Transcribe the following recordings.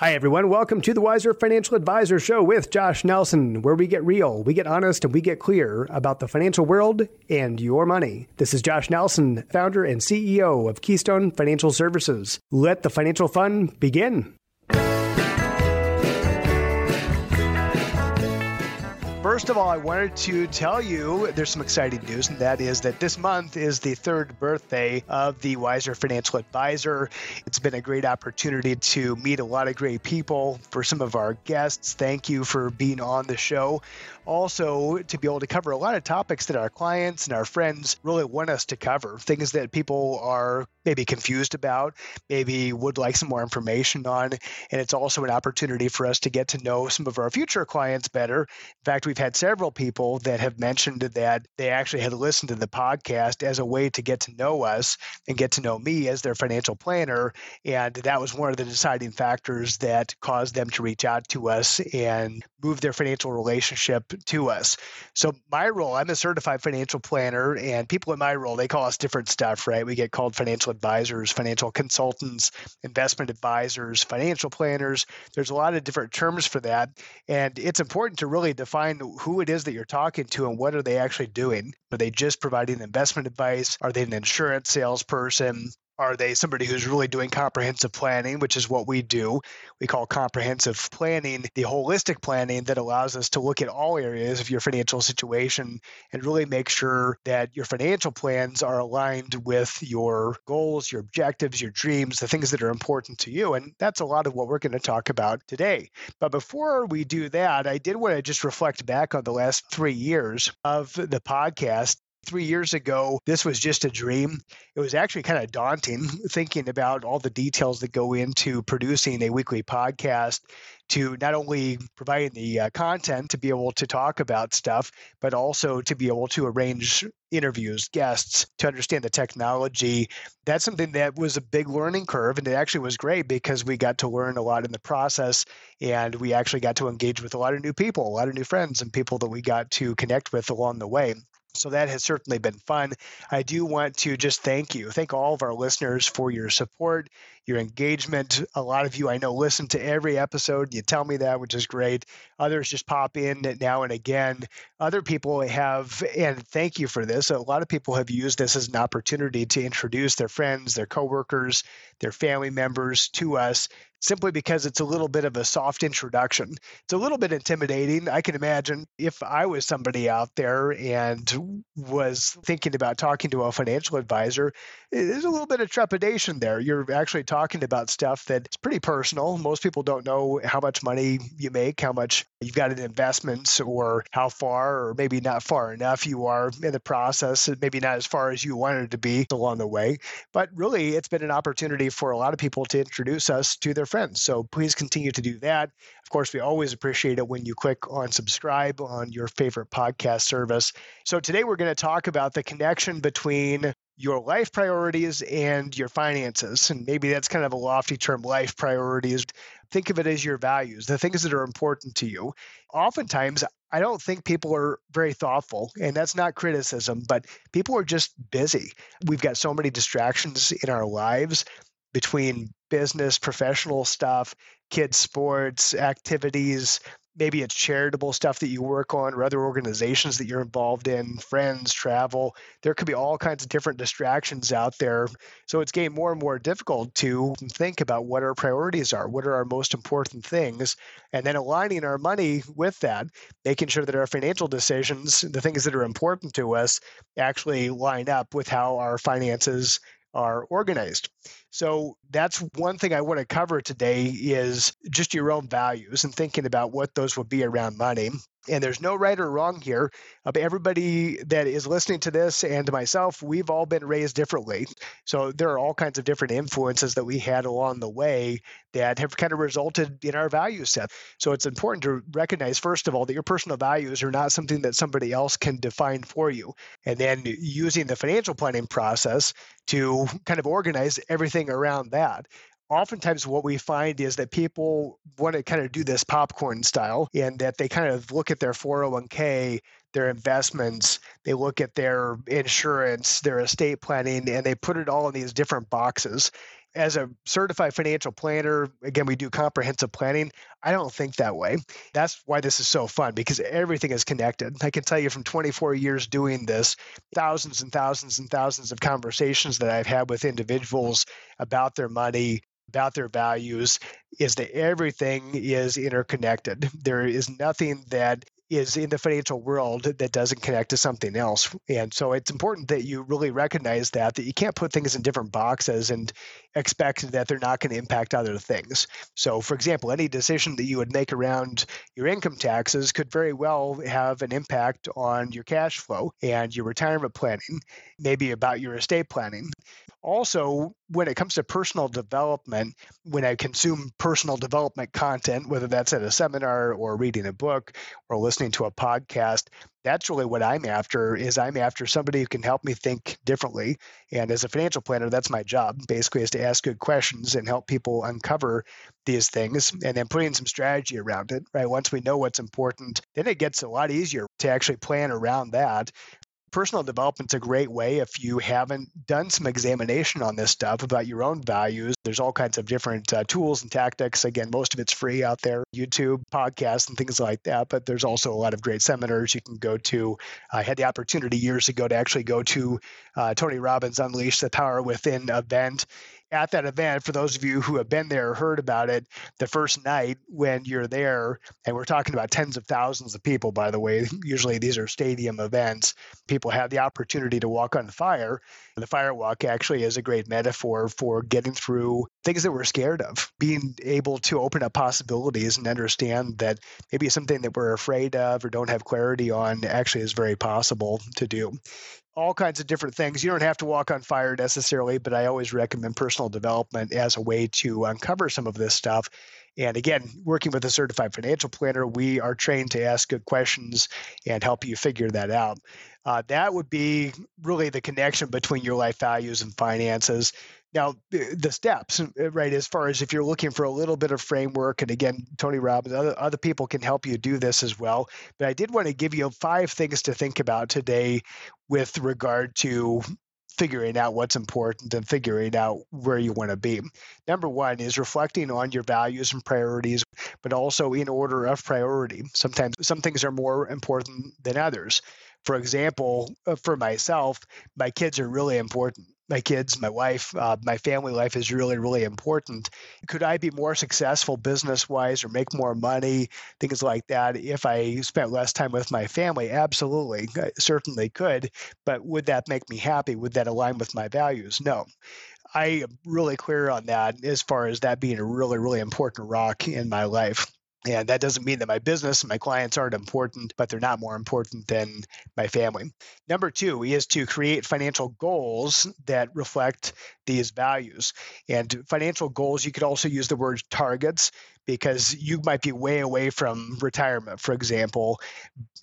Hi, everyone. Welcome to the Wiser Financial Advisor Show with Josh Nelson, where we get real, we get honest, and we get clear about the financial world and your money. This is Josh Nelson, founder and CEO of Keystone Financial Services. Let the financial fun begin. First of all, I wanted to tell you there's some exciting news, and that is that this month is the third birthday of the Wiser Financial Advisor. It's been a great opportunity to meet a lot of great people. For some of our guests, thank you for being on the show also to be able to cover a lot of topics that our clients and our friends really want us to cover, things that people are maybe confused about, maybe would like some more information on. And it's also an opportunity for us to get to know some of our future clients better. In fact, we've had several people that have mentioned that they actually had listened to the podcast as a way to get to know us and get to know me as their financial planner. And that was one of the deciding factors that caused them to reach out to us and move their financial relationship to us. So my role, I'm a certified financial planner, and people in my role, they call us different stuff, right? We get called financial advisors, financial consultants, investment advisors, financial planners. There's a lot of different terms for that. And it's important to really define who it is that you're talking to and what are they actually doing. Are they just providing investment advice? Are they an insurance salesperson? Are they somebody who's really doing comprehensive planning, which is what we do? We call comprehensive planning the holistic planning that allows us to look at all areas of your financial situation and really make sure that your financial plans are aligned with your goals, your objectives, your dreams, the things that are important to you. And that's a lot of what we're going to talk about today. But before we do that, I did want to just reflect back on the last three years of the podcast three years ago, this was just a dream. It was actually kind of daunting thinking about all the details that go into producing a weekly podcast to not only providing the uh, content to be able to talk about stuff, but also to be able to arrange interviews, guests, to understand the technology. That's something that was a big learning curve. And it actually was great because we got to learn a lot in the process. And we actually got to engage with a lot of new people, a lot of new friends, and people that we got to connect with along the way. So that has certainly been fun. I do want to just thank you, thank all of our listeners for your support, your engagement. A lot of you I know listen to every episode. You tell me that, which is great. Others just pop in now and again. Other people have, and thank you for this. A lot of people have used this as an opportunity to introduce their friends, their coworkers, their family members to us simply because it's a little bit of a soft introduction. It's a little bit intimidating. I can imagine if I was somebody out there and was thinking about talking to a financial advisor, eh, there's a little bit of trepidation there. You're actually talking about stuff that's pretty personal. Most people don't know how much money you make, how much you've got in investments, or how far, or maybe not far enough you are in the process, maybe not as far as you wanted to be along the way. But really, it's been an opportunity for a lot of people to introduce us to their friends. So please continue to do that. Of course, we always appreciate it when you click on subscribe on your favorite podcast service. So today we're going to talk about the connection between your life priorities and your finances. And maybe that's kind of a lofty term, life priorities. Think of it as your values, the things that are important to you. Oftentimes, I don't think people are very thoughtful, and that's not criticism, but people are just busy. We've got so many distractions in our lives between business, professional stuff, kids' sports, activities, maybe it's charitable stuff that you work on or other organizations that you're involved in, friends, travel. There could be all kinds of different distractions out there. So it's getting more and more difficult to think about what our priorities are, what are our most important things, and then aligning our money with that, making sure that our financial decisions, the things that are important to us, actually line up with how our finances are organized. So that's one thing I want to cover today is just your own values and thinking about what those would be around money. And there's no right or wrong here. Uh, everybody that is listening to this and myself, we've all been raised differently. So there are all kinds of different influences that we had along the way that have kind of resulted in our value set. So it's important to recognize, first of all, that your personal values are not something that somebody else can define for you. And then using the financial planning process to kind of organize everything around that oftentimes what we find is that people want to kind of do this popcorn style and that they kind of look at their 401k their investments they look at their insurance their estate planning and they put it all in these different boxes as a certified financial planner, again, we do comprehensive planning. I don't think that way. That's why this is so fun because everything is connected. I can tell you from 24 years doing this, thousands and thousands and thousands of conversations that I've had with individuals about their money, about their values is that everything is interconnected. There is nothing that is in the financial world that doesn't connect to something else. And so it's important that you really recognize that that you can't put things in different boxes and expect that they're not going to impact other things. So for example, any decision that you would make around your income taxes could very well have an impact on your cash flow and your retirement planning, maybe about your estate planning. Also, when it comes to personal development, when I consume personal development content, whether that's at a seminar or reading a book or listening to a podcast, that's really what I'm after is I'm after somebody who can help me think differently. And as a financial planner, that's my job basically is to ask good questions and help people uncover these things and then putting some strategy around it, right? Once we know what's important, then it gets a lot easier to actually plan around that personal development's a great way if you haven't done some examination on this stuff about your own values. There's all kinds of different uh, tools and tactics. Again, most of it's free out there, YouTube, podcasts, and things like that. But there's also a lot of great seminars you can go to. I had the opportunity years ago to actually go to uh, Tony Robbins Unleash the Power Within event at that event, for those of you who have been there, heard about it, the first night when you're there, and we're talking about tens of thousands of people, by the way, usually these are stadium events, people have the opportunity to walk on fire. The fire walk actually is a great metaphor for getting through things that we're scared of, being able to open up possibilities and understand that maybe something that we're afraid of or don't have clarity on actually is very possible to do all kinds of different things. You don't have to walk on fire necessarily, but I always recommend personal development as a way to uncover some of this stuff. And again, working with a certified financial planner, we are trained to ask good questions and help you figure that out. Uh, that would be really the connection between your life values and finances. Now, the steps, uh, right, as far as if you're looking for a little bit of framework, and again, Tony Robbins, other, other people can help you do this as well. But I did want to give you five things to think about today with regard to figuring out what's important and figuring out where you want to be. Number one is reflecting on your values and priorities, but also in order of priority. Sometimes some things are more important than others. For example, uh, for myself, my kids are really important my kids, my wife, uh, my family life is really, really important. Could I be more successful business wise or make more money, things like that, if I spent less time with my family? Absolutely, I certainly could. But would that make me happy? Would that align with my values? No. I am really clear on that as far as that being a really, really important rock in my life. And that doesn't mean that my business and my clients aren't important, but they're not more important than my family. Number two is to create financial goals that reflect these values. And financial goals, you could also use the word targets because you might be way away from retirement, for example,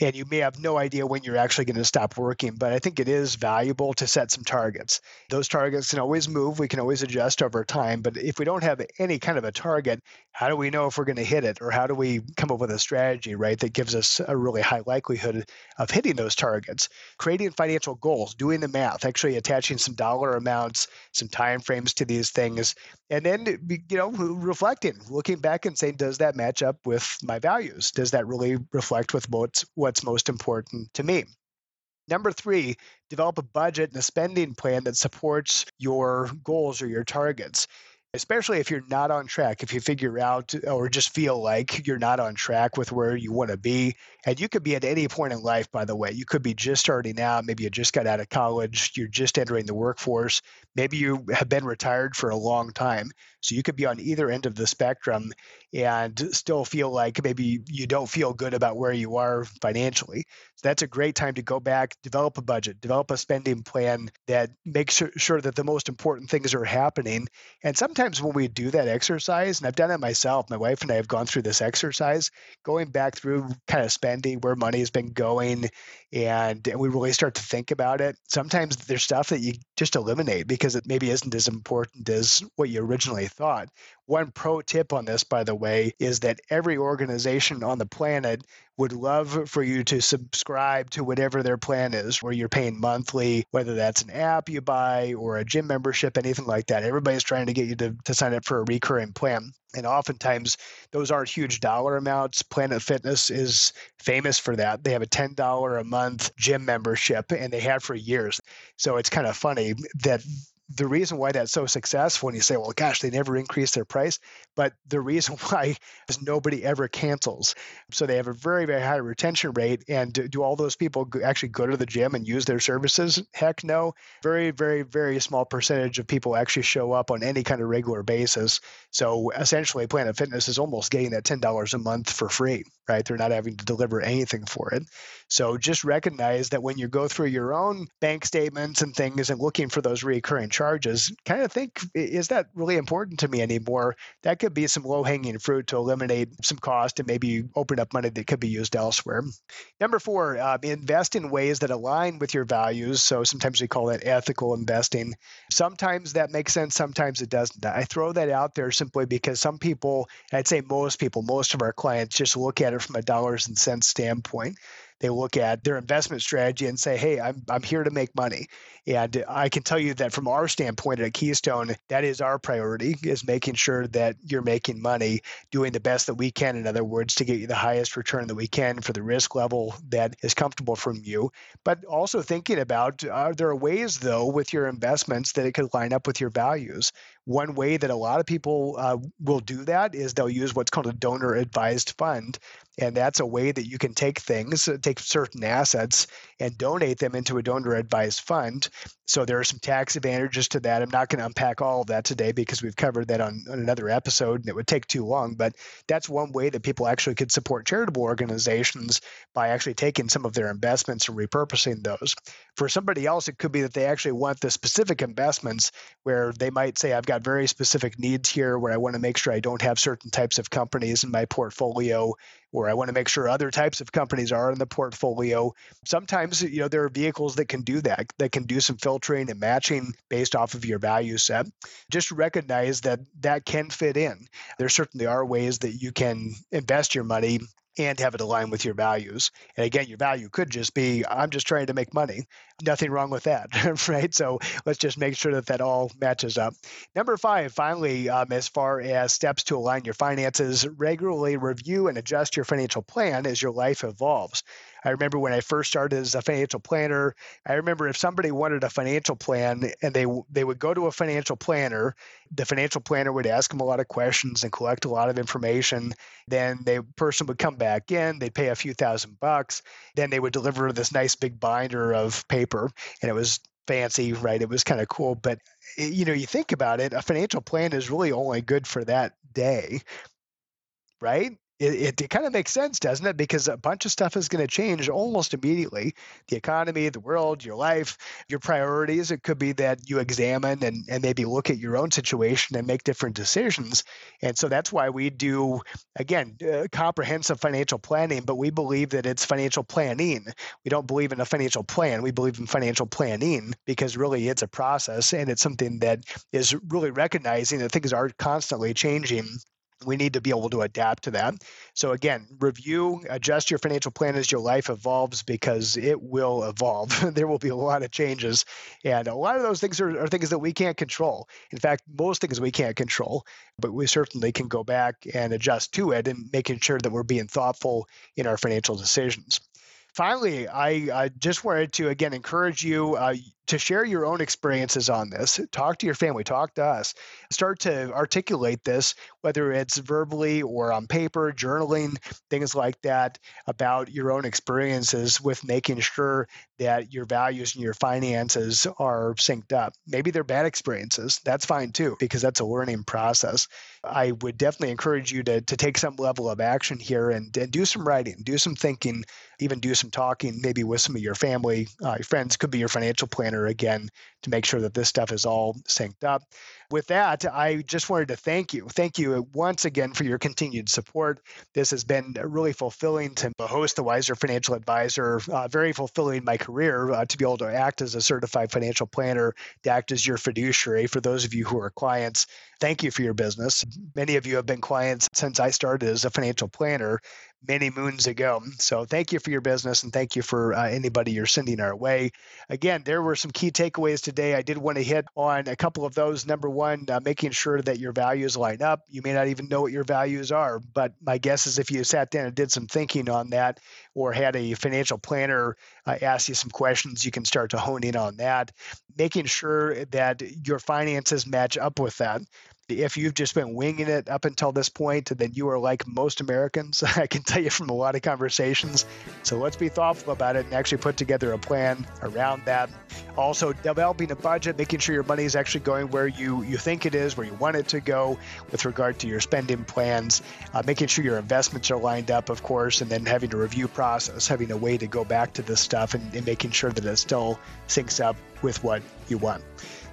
and you may have no idea when you're actually going to stop working. But I think it is valuable to set some targets. Those targets can always move, we can always adjust over time. But if we don't have any kind of a target, how do we know if we're going to hit it? Or how do we come up with a strategy, right, that gives us a really high likelihood of hitting those targets? Creating financial goals, doing the math, actually attaching some dollar amounts, some time frames to these things, and then you know reflecting, looking back and saying, does that match up with my values? Does that really reflect with what's what's most important to me? Number three, develop a budget and a spending plan that supports your goals or your targets especially if you're not on track, if you figure out or just feel like you're not on track with where you want to be. And you could be at any point in life, by the way. You could be just starting out. Maybe you just got out of college. You're just entering the workforce. Maybe you have been retired for a long time. So you could be on either end of the spectrum and still feel like maybe you don't feel good about where you are financially. So that's a great time to go back, develop a budget, develop a spending plan that makes sure that the most important things are happening. And sometimes when we do that exercise, and I've done it myself, my wife and I have gone through this exercise, going back through kind of spending where money has been going, and, and we really start to think about it. Sometimes there's stuff that you just eliminate because it maybe isn't as important as what you originally thought. One pro tip on this, by the way, is that every organization on the planet would love for you to subscribe to whatever their plan is, where you're paying monthly, whether that's an app you buy or a gym membership, anything like that. Everybody's trying to get you to, to sign up for a recurring plan. And oftentimes, those aren't huge dollar amounts. Planet Fitness is famous for that. They have a $10 a month gym membership, and they have for years. So it's kind of funny that the reason why that's so successful and you say well gosh they never increase their price but the reason why is nobody ever cancels. So they have a very very high retention rate and do, do all those people actually go to the gym and use their services? Heck no. Very very very small percentage of people actually show up on any kind of regular basis. So essentially planet fitness is almost getting that $10 a month for free right? They're not having to deliver anything for it. So just recognize that when you go through your own bank statements and things and looking for those recurring charges, kind of think, is that really important to me anymore? That could be some low hanging fruit to eliminate some cost and maybe open up money that could be used elsewhere. Number four, uh, invest in ways that align with your values. So sometimes we call that ethical investing. Sometimes that makes sense, sometimes it doesn't. I throw that out there simply because some people, I'd say most people, most of our clients just look at it from a dollars and cents standpoint. They look at their investment strategy and say, hey, I'm, I'm here to make money. And I can tell you that from our standpoint at Keystone, that is our priority is making sure that you're making money, doing the best that we can, in other words, to get you the highest return that we can for the risk level that is comfortable from you. But also thinking about are there ways, though, with your investments that it could line up with your values? One way that a lot of people uh, will do that is they'll use what's called a donor advised fund. And that's a way that you can take things, uh, take certain assets, and donate them into a donor advised fund. So there are some tax advantages to that. I'm not going to unpack all of that today because we've covered that on, on another episode and it would take too long. But that's one way that people actually could support charitable organizations by actually taking some of their investments and repurposing those. For somebody else, it could be that they actually want the specific investments where they might say, I've got very specific needs here where I want to make sure I don't have certain types of companies in my portfolio or I want to make sure other types of companies are in the portfolio. Sometimes, you know, there are vehicles that can do that, that can do some filtering and matching based off of your value set. Just recognize that that can fit in. There certainly are ways that you can invest your money and have it align with your values. And again, your value could just be I'm just trying to make money. Nothing wrong with that, right? So let's just make sure that that all matches up. Number five, finally, um, as far as steps to align your finances, regularly review and adjust your financial plan as your life evolves. I remember when I first started as a financial planner, I remember if somebody wanted a financial plan and they they would go to a financial planner, the financial planner would ask them a lot of questions and collect a lot of information. Then the person would come back in, they'd pay a few thousand bucks, then they would deliver this nice big binder of paper and it was fancy, right? It was kind of cool, but eh, you know, you think about it, a financial plan is really only good for that day, right? It, it, kind of makes sense, doesn't it? Because a bunch of stuff is going to change almost immediately. The economy, the world, your life, your priorities. It could be that you examine and, and maybe look at your own situation and make different decisions. And so that's why we do, again, uh, comprehensive financial planning, but we believe that it's financial planning. We don't believe in a financial plan. We believe in financial planning because really it's a process and it's something that is really recognizing that things are constantly changing we need to be able to adapt to that. So again, review, adjust your financial plan as your life evolves because it will evolve. there will be a lot of changes, and a lot of those things are, are, things that we can't control. In fact, most things we can't control, but we certainly can go back and adjust to it and making sure that we're being thoughtful in our financial decisions. Finally, I, I just wanted to again encourage you. Uh, to share your own experiences on this. Talk to your family, talk to us. Start to articulate this, whether it's verbally or on paper, journaling, things like that, about your own experiences with making sure that your values and your finances are synced up. Maybe they're bad experiences. That's fine too, because that's a learning process. I would definitely encourage you to, to take some level of action here and, and do some writing, do some thinking, even do some talking, maybe with some of your family, uh, your friends, could be your financial plan again to make sure that this stuff is all synced up. With that, I just wanted to thank you. Thank you once again for your continued support. This has been really fulfilling to host the Wiser Financial Advisor, uh, very fulfilling my career uh, to be able to act as a certified financial planner, to act as your fiduciary for those of you who are clients. Thank you for your business. Many of you have been clients since I started as a financial planner many moons ago. So thank you for your business and thank you for uh, anybody you're sending our way. Again, there were some key takeaways today. I did want to hit on a couple of those. Number one, uh, making sure that your values line up. You may not even know what your values are, but my guess is if you sat down and did some thinking on that or had a financial planner uh, ask you some questions, you can start to hone in on that. Making sure that your finances match up with that if you've just been winging it up until this point, then you are like most Americans. I can tell you from a lot of conversations. So let's be thoughtful about it and actually put together a plan around that. Also, developing a budget, making sure your money is actually going where you, you think it is, where you want it to go with regard to your spending plans, uh, making sure your investments are lined up, of course, and then having a review process, having a way to go back to this stuff and, and making sure that it still syncs up with what you want.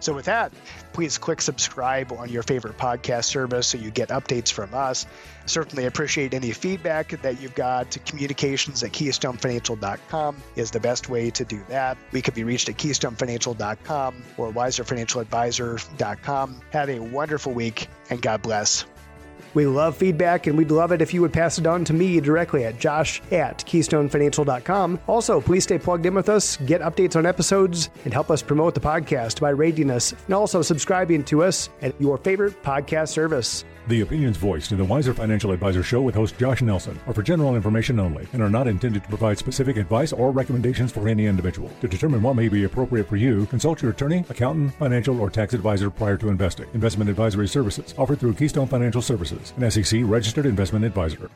So, with that, please click subscribe on your favorite podcast service so you get updates from us. Certainly appreciate any feedback that you've got. Communications at keystonefinancial.com is the best way to do that. We can be reached at keystonefinancial.com or wiserfinancialadvisor.com. Have a wonderful week and God bless. We love feedback and we'd love it if you would pass it on to me directly at josh at keystonefinancial.com. Also, please stay plugged in with us, get updates on episodes, and help us promote the podcast by rating us and also subscribing to us at your favorite podcast service. The opinions voiced in the Wiser Financial Advisor Show with host Josh Nelson are for general information only and are not intended to provide specific advice or recommendations for any individual. To determine what may be appropriate for you, consult your attorney, accountant, financial, or tax advisor prior to investing. Investment advisory services offered through Keystone Financial Services, an SEC registered investment advisor.